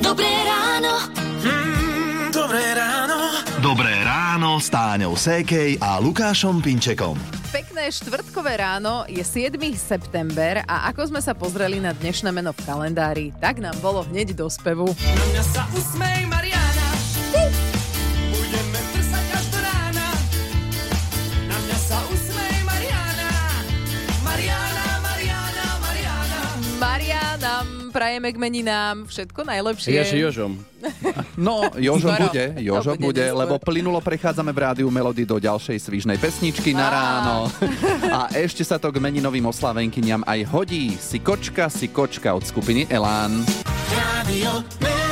Dobré ráno. Mm, dobré ráno. Dobré ráno s Táňou Sékej a Lukášom Pinčekom. Pekné štvrtkové ráno, je 7. september a ako sme sa pozreli na dnešné meno v kalendári, tak nám bolo hneď do spevu. Na mňa sa usmej, Prajeme k meninám všetko najlepšie. Ja, že Jožom. No, Jožo Skoro. bude, To Jožo bude bude, neskôr. lebo plynulo prechádzame v rádiu Melody do ďalšej svižnej pesničky na ráno. A ešte sa to k meninovým oslavenkyniam aj hodí. Si kočka, si kočka od skupiny Elán. Rádio Melody.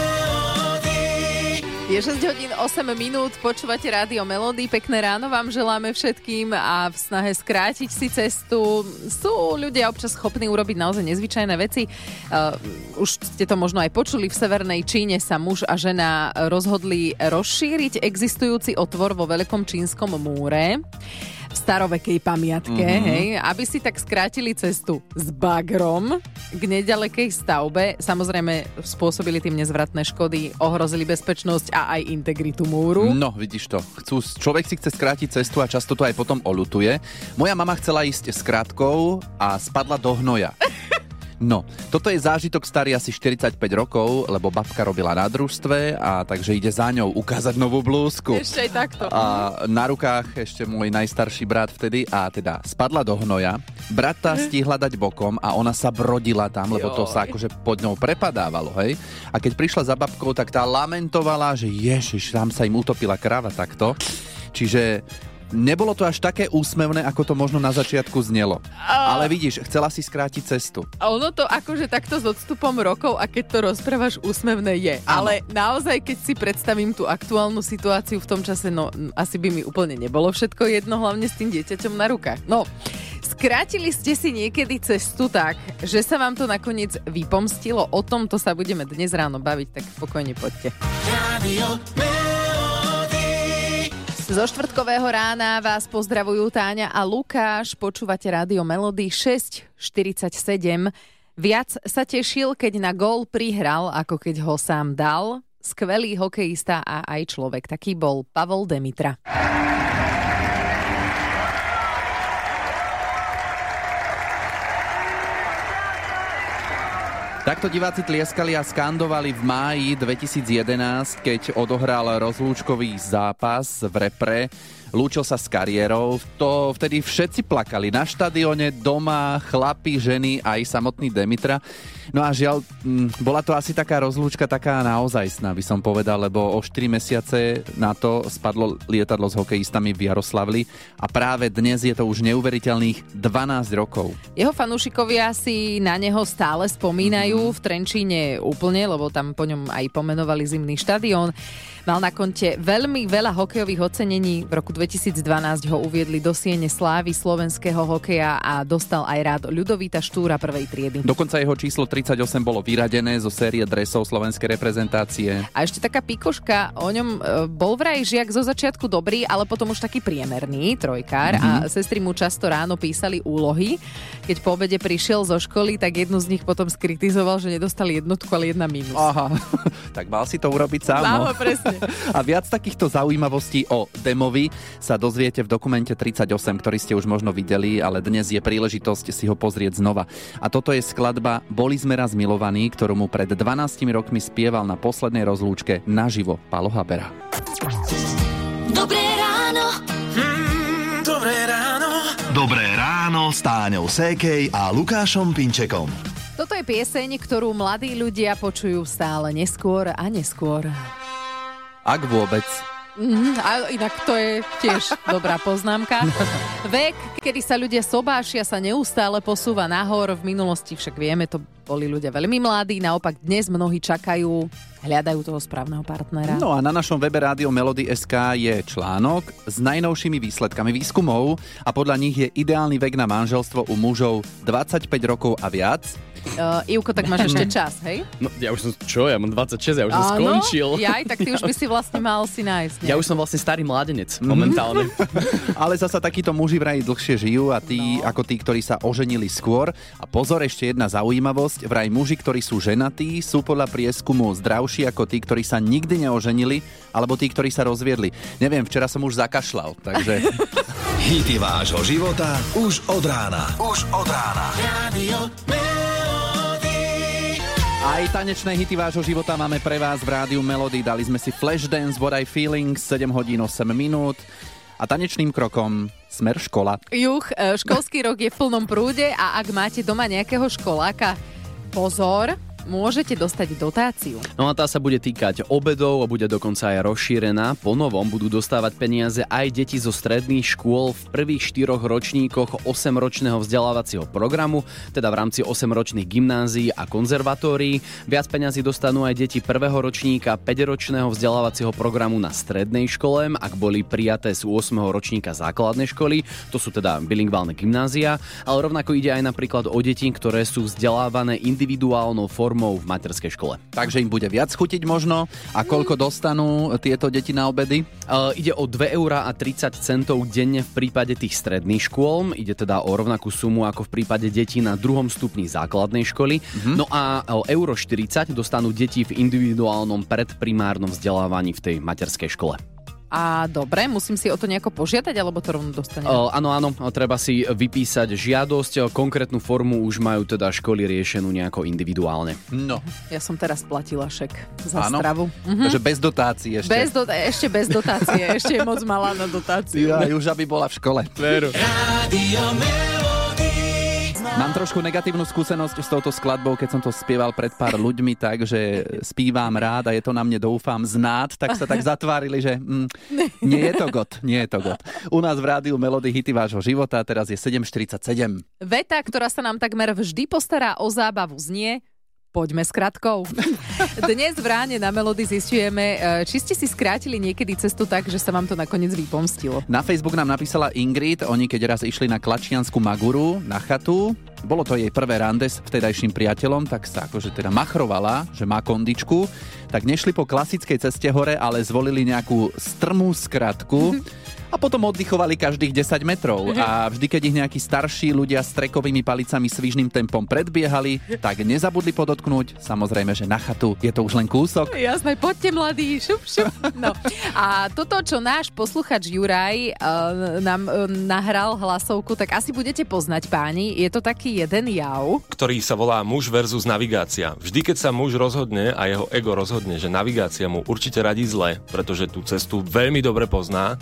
Je 6 hodín 8 minút, počúvate rádio Melody, pekné ráno vám želáme všetkým a v snahe skrátiť si cestu sú ľudia občas schopní urobiť naozaj nezvyčajné veci. Uh, už ste to možno aj počuli, v Severnej Číne sa muž a žena rozhodli rozšíriť existujúci otvor vo Veľkom čínskom múre starovekej pamiatke, mm-hmm. hej, aby si tak skrátili cestu s bagrom k nedalekej stavbe. Samozrejme spôsobili tým nezvratné škody, ohrozili bezpečnosť a aj integritu múru. No, vidíš to. Chcú, človek si chce skrátiť cestu a často to aj potom olutuje. Moja mama chcela ísť s krátkou a spadla do hnoja. No, toto je zážitok starý asi 45 rokov, lebo babka robila na družstve a takže ide za ňou ukázať novú blúzku. Ešte aj takto. A na rukách ešte môj najstarší brat vtedy a teda spadla do hnoja. Brat tá stihla dať bokom a ona sa brodila tam, lebo to sa akože pod ňou prepadávalo, hej. A keď prišla za babkou, tak tá lamentovala, že ježiš, tam sa im utopila kráva takto. Čiže Nebolo to až také úsmevné, ako to možno na začiatku znelo. Ale vidíš, chcela si skrátiť cestu. A ono to akože takto s odstupom rokov a keď to rozprávaš úsmevné je. Áno. Ale naozaj, keď si predstavím tú aktuálnu situáciu v tom čase, no asi by mi úplne nebolo všetko jedno, hlavne s tým dieťaťom na rukách. No, skrátili ste si niekedy cestu tak, že sa vám to nakoniec vypomstilo. O tomto sa budeme dnes ráno baviť, tak pokojne poďte. Melody. Zo štvrtkového rána vás pozdravujú Táňa a Lukáš. Počúvate rádio Melody 647. Viac sa tešil, keď na gól prihral, ako keď ho sám dal. Skvelý hokejista a aj človek. Taký bol Pavol Demitra. Takto diváci tlieskali a skandovali v máji 2011, keď odohral rozlúčkový zápas v repre. Lúčil sa s kariérou. To vtedy všetci plakali. Na štadióne, doma, chlapi, ženy, aj samotný Demitra. No a žiaľ, mm, bola to asi taká rozlúčka, taká naozajstná, by som povedal, lebo o 4 mesiace na to spadlo lietadlo s hokejistami v Jaroslavli a práve dnes je to už neuveriteľných 12 rokov. Jeho fanúšikovia si na neho stále spomínajú v Trenčíne úplne, lebo tam po ňom aj pomenovali zimný štadión. Mal na konte veľmi veľa hokejových ocenení. V roku 2012 ho uviedli do siene slávy slovenského hokeja a dostal aj rád Ľudovíta Štúra prvej triedy. Dokonca jeho číslo 38 bolo vyradené zo série dresov slovenskej reprezentácie. A ešte taká pikoška, o ňom e, bol vraj žiak zo začiatku dobrý, ale potom už taký priemerný, trojkár a sestry mu často ráno písali úlohy. Keď po obede prišiel zo školy, tak jednu z nich potom skritizoval, že nedostali jednotku, ale jedna mínus. Aha, tak mal si to urobiť sám. Áno, No. presne. A viac takýchto zaujímavostí o Demovi sa dozviete v dokumente 38, ktorý ste už možno videli, ale dnes je príležitosť si ho pozrieť znova. A toto je skladba Boli sme raz milovaní, ktorú mu pred 12 rokmi spieval na poslednej rozlúčke naživo Palo Habera. Dobré ráno. Mm, dobré ráno. Dobré ráno s Táňou Sékej a Lukášom Pinčekom. Toto je pieseň, ktorú mladí ľudia počujú stále neskôr a neskôr. Ak vôbec. Mm, a inak to je tiež dobrá poznámka. Vek, kedy sa ľudia sobášia, sa neustále posúva nahor. V minulosti však vieme, to boli ľudia veľmi mladí, naopak dnes mnohí čakajú, hľadajú toho správneho partnera. No a na našom webe Rádio Melody SK je článok s najnovšími výsledkami výskumov a podľa nich je ideálny vek na manželstvo u mužov 25 rokov a viac. Uh, Ivko, tak máš ešte čas, hej? No, ja už som, čo, ja mám 26, ja už som Áno? skončil. Jaj, tak ty už by si vlastne mal si nájsť. Ja už som vlastne starý mladenec momentálne. Ale zasa takíto muži vraj dlhšie žijú a tí, ako tí, ktorí sa oženili skôr. A pozor, ešte jedna zaujímavosť. Vraj muži, ktorí sú ženatí, sú podľa prieskumu zdravší ako tí, ktorí sa nikdy neoženili, alebo tí, ktorí sa rozviedli. Neviem, včera som už zakašľal, takže Hity vášho života už od rána. Už od rána. Aj tanečné hity vášho života máme pre vás v rádiu Melody. Dali sme si Flashdance, What I Feeling, 7 hodín 8 minút. A tanečným krokom smer škola. Juch, e, školský rok je v plnom prúde a ak máte doma nejakého školáka, pozor, môžete dostať dotáciu. No a tá sa bude týkať obedov a bude dokonca aj rozšírená. Po novom budú dostávať peniaze aj deti zo stredných škôl v prvých štyroch ročníkoch 8-ročného vzdelávacieho programu, teda v rámci 8-ročných gymnázií a konzervatórií. Viac peňazí dostanú aj deti prvého ročníka 5-ročného vzdelávacieho programu na strednej škole, ak boli prijaté z 8. ročníka základnej školy, to sú teda bilingválne gymnázia, ale rovnako ide aj napríklad o deti, ktoré sú vzdelávané individuálnou formou v materskej škole. Takže im bude viac chutiť možno. A koľko dostanú tieto deti na obedy? Uh, ide o 2 eurá a 30 centov denne v prípade tých stredných škôl. Ide teda o rovnakú sumu ako v prípade detí na druhom stupni základnej školy. No a o euro 40 dostanú deti v individuálnom predprimárnom vzdelávaní v tej materskej škole. A dobre, musím si o to nejako požiadať, alebo to rovno dostanem? Áno, áno, treba si vypísať žiadosť. Konkrétnu formu už majú teda školy riešenú nejako individuálne. No, Ja som teraz platila šek za Áno. stravu. Mhm. takže bez dotácií ešte. Bez do, ešte bez dotácie, ešte je moc malá na dotáciu. Ja, už aby bola v škole. Veru. Mám trošku negatívnu skúsenosť s touto skladbou, keď som to spieval pred pár ľuďmi, takže spívam rád a je to na mne, doufám, znát, tak sa tak zatvárili, že mm, nie je to god, nie je to god. U nás v rádiu Melody hity vášho života, teraz je 7.47. Veta, ktorá sa nám takmer vždy postará o zábavu, znie Poďme s kratkou. Dnes v ráne na Melody zistujeme, e, či ste si skrátili niekedy cestu tak, že sa vám to nakoniec vypomstilo. Na Facebook nám napísala Ingrid, oni keď raz išli na Klačiansku Maguru, na chatu, bolo to jej prvé rande s vtedajším priateľom, tak sa akože teda machrovala, že má kondičku, tak nešli po klasickej ceste hore, ale zvolili nejakú strmú skratku a potom oddychovali každých 10 metrov. A vždy, keď ich nejakí starší ľudia s trekovými palicami svižným tempom predbiehali, tak nezabudli podotknúť, samozrejme, že na chatu je to už len kúsok. Jasné, poďte mladí, šup, šup. No. A toto, čo náš posluchač Juraj uh, nám uh, nahral hlasovku, tak asi budete poznať páni. Je to taký jeden jav. ktorý sa volá muž versus navigácia. Vždy, keď sa muž rozhodne a jeho ego rozhodne, že navigácia mu určite radí zle, pretože tú cestu veľmi dobre pozná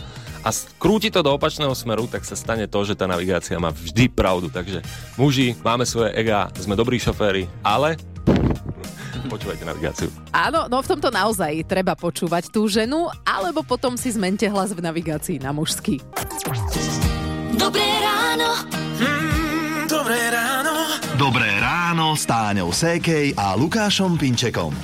a krúti to do opačného smeru, tak sa stane to, že tá navigácia má vždy pravdu. Takže muži, máme svoje ega, sme dobrí šoféry, ale počúvajte navigáciu. Áno, no v tomto naozaj treba počúvať tú ženu, alebo potom si zmente hlas v navigácii na mužský. Dobré ráno. Dobré ráno s Táňou Sékej a Lukášom Pinčekom.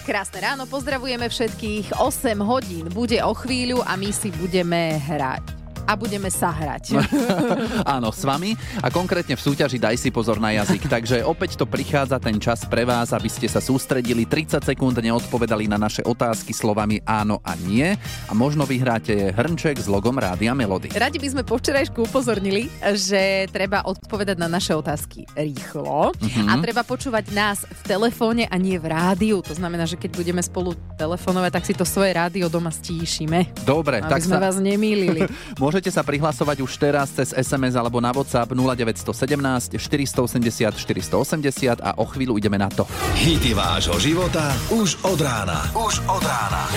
Krásne ráno, pozdravujeme všetkých. 8 hodín bude o chvíľu a my si budeme hrať. A budeme sa hrať. Áno, s vami a konkrétne v súťaži Daj si pozor na jazyk. Takže opäť to prichádza ten čas pre vás, aby ste sa sústredili 30 sekúnd, neodpovedali na naše otázky slovami áno a nie a možno vyhráte hrnček s logom Rádia Melody. Radi by sme po včerajšku upozornili, že treba odpovedať na naše otázky rýchlo a treba počúvať nás v telefóne a nie v rádiu. To znamená, že keď budeme spolu telefonovať, tak si to svoje rádio doma stíšime. Dobre, Aby tak sme sa, vás nemýlili. môžete sa prihlasovať už teraz cez SMS alebo na WhatsApp 0917 480 480 a o chvíľu ideme na to. Hity vášho života už od rána. Už od rána.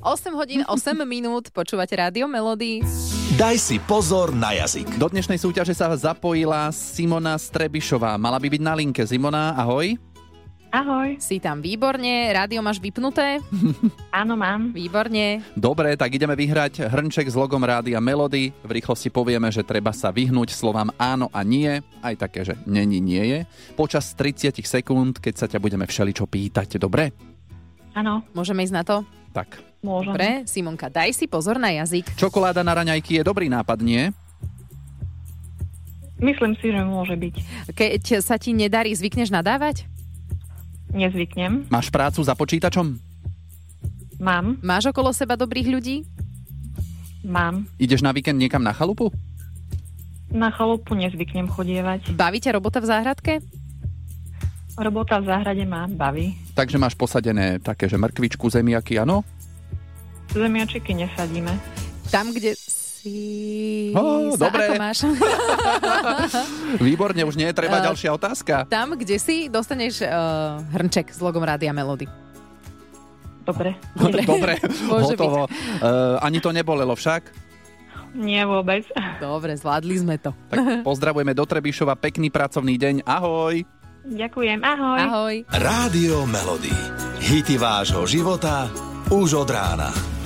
8 hodín, 8 minút, počúvate rádio Melody. Daj si pozor na jazyk. Do dnešnej súťaže sa zapojila Simona Strebišová. Mala by byť na linke. Simona, ahoj. Ahoj, Si tam výborne, rádio máš vypnuté? áno mám. Výborne. Dobre, tak ideme vyhrať hrnček s logom Rádia Melody. V rýchlosti povieme, že treba sa vyhnúť slovám áno a nie, aj také, že není, nie je. Počas 30 sekúnd, keď sa ťa budeme všeličo pýtať, dobre? Áno, Môžeme ísť na to? Tak. môžem. Dobre, Simonka, daj si pozor na jazyk. Čokoláda na raňajky je dobrý nápad, nie? Myslím si, že môže byť. Keď sa ti nedarí, zvykneš nadávať? Nezvyknem. Máš prácu za počítačom? Mám, Máš okolo seba dobrých ľudí? mám. Ideš na víkend niekam na chalupu? Na chalupu nezvyknem chodievať. Baví ťa robota v záhradke? Robota v záhrade ma baví. Takže máš posadené také, že mrkvičku, zemiaky, áno? Zemiačiky nesadíme. Tam, kde si... Ó, sa dobre. Ako máš? Výborne, už nie je treba Eh, ďalšia otázka. Tam, kde si, dostaneš uh, hrnček s logom Rádia Melody. Dobre. Dobre, Môže hotovo. Uh, ani to nebolelo však? Nie vôbec. Dobre, zvládli sme to. Tak pozdravujeme do Trebišova, pekný pracovný deň, ahoj. Ďakujem, ahoj. Ahoj. Rádio Melody. Hity vášho života už od rána.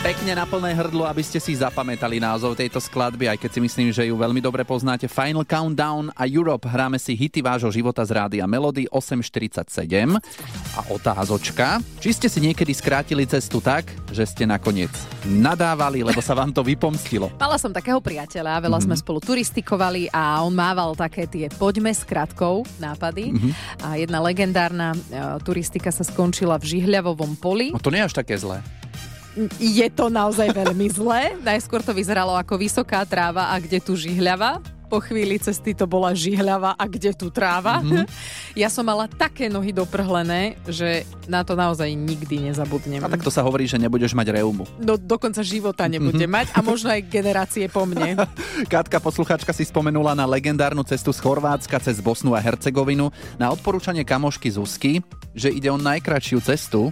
Pekne na plné hrdlo, aby ste si zapamätali názov tejto skladby, aj keď si myslím, že ju veľmi dobre poznáte. Final Countdown a Europe. Hráme si hity vášho života z rádia Melody 847. A otázočka. Či ste si niekedy skrátili cestu tak, že ste nakoniec nadávali, lebo sa vám to vypomstilo? Mala som takého priateľa, veľa sme spolu turistikovali a on mával také tie poďme s kratkou nápady. A jedna legendárna e, turistika sa skončila v Žihľavovom poli. No to nie je až také zlé. Je to naozaj veľmi zlé. Najskôr to vyzeralo ako vysoká tráva a kde tu žihľava. Po chvíli cesty to bola žihľava a kde tu tráva. Mm-hmm. Ja som mala také nohy doprhlené, že na to naozaj nikdy nezabudnem. A tak to sa hovorí, že nebudeš mať reumu. Do, do konca života nebudem mať a možno aj generácie po mne. Katka, posluchačka, si spomenula na legendárnu cestu z Chorvátska cez Bosnu a Hercegovinu na odporúčanie kamošky Zuzky, že ide o najkračšiu cestu.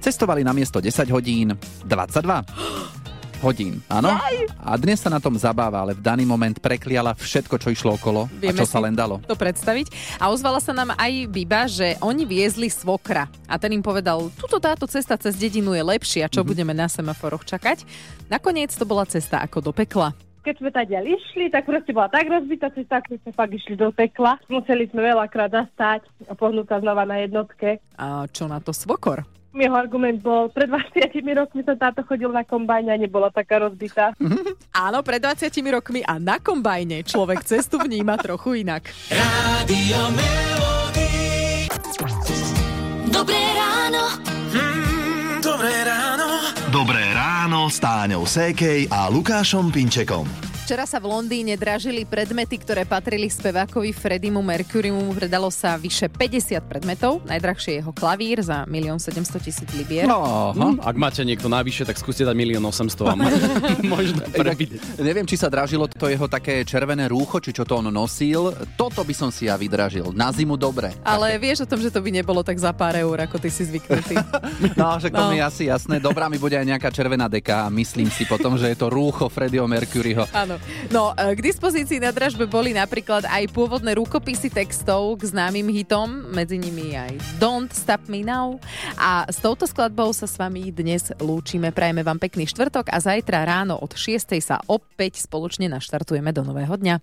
Cestovali na miesto 10 hodín 22 hodín, áno? A dnes sa na tom zabáva, ale v daný moment prekliala všetko, čo išlo okolo a čo sa len dalo. to predstaviť. A ozvala sa nám aj Biba, že oni viezli svokra. A ten im povedal, tuto táto cesta cez dedinu je lepšia, čo mm-hmm. budeme na semaforoch čakať. Nakoniec to bola cesta ako do pekla. keď sme tady išli, tak proste bola tak rozbitá cesta, ako sme fakt išli do pekla. Museli sme veľakrát zastať a pohnúť sa znova na jednotke. A čo na to svokor? Jeho argument bol, pred 20 rokmi som táto chodil na kombajne a nebola taká rozbitá. Áno, pred 20 rokmi a na kombajne človek cestu vníma trochu inak. Rádio Melody. Dobré ráno. Mm, dobré ráno. Dobré ráno s Táňou Sékej a Lukášom Pinčekom. Včera sa v Londýne dražili predmety, ktoré patrili spevákovi Fredimu Mercurimu. Predalo sa vyše 50 predmetov. Najdrahšie je jeho klavír za 1 700 000 libier. No, Hm, ak máte niekto navyše, tak skúste dať 1 800 000 a možno prebiť. Neviem, či sa dražilo to jeho také červené rúcho, či čo to on nosil. Toto by som si ja vydražil. Na zimu dobre. Ale vieš o tom, že to by nebolo tak za pár eur, ako ty si zvyknutý. No, že to No. mi je asi jasné. Dobrá mi bude aj nejaká červená deka a myslím si potom, že je to rúcho Freddieho Mercuryho. Áno. No, e, k dispozícii na dražbe boli napríklad aj pôvodné rukopisy textov k známym hitom, medzi nimi aj Don't Stop Me Now. A s touto skladbou sa s vami dnes lúčime. Prajeme vám pekný štvrtok a zajtra ráno od 6. sa opäť spoločne naštartujeme do nového dňa.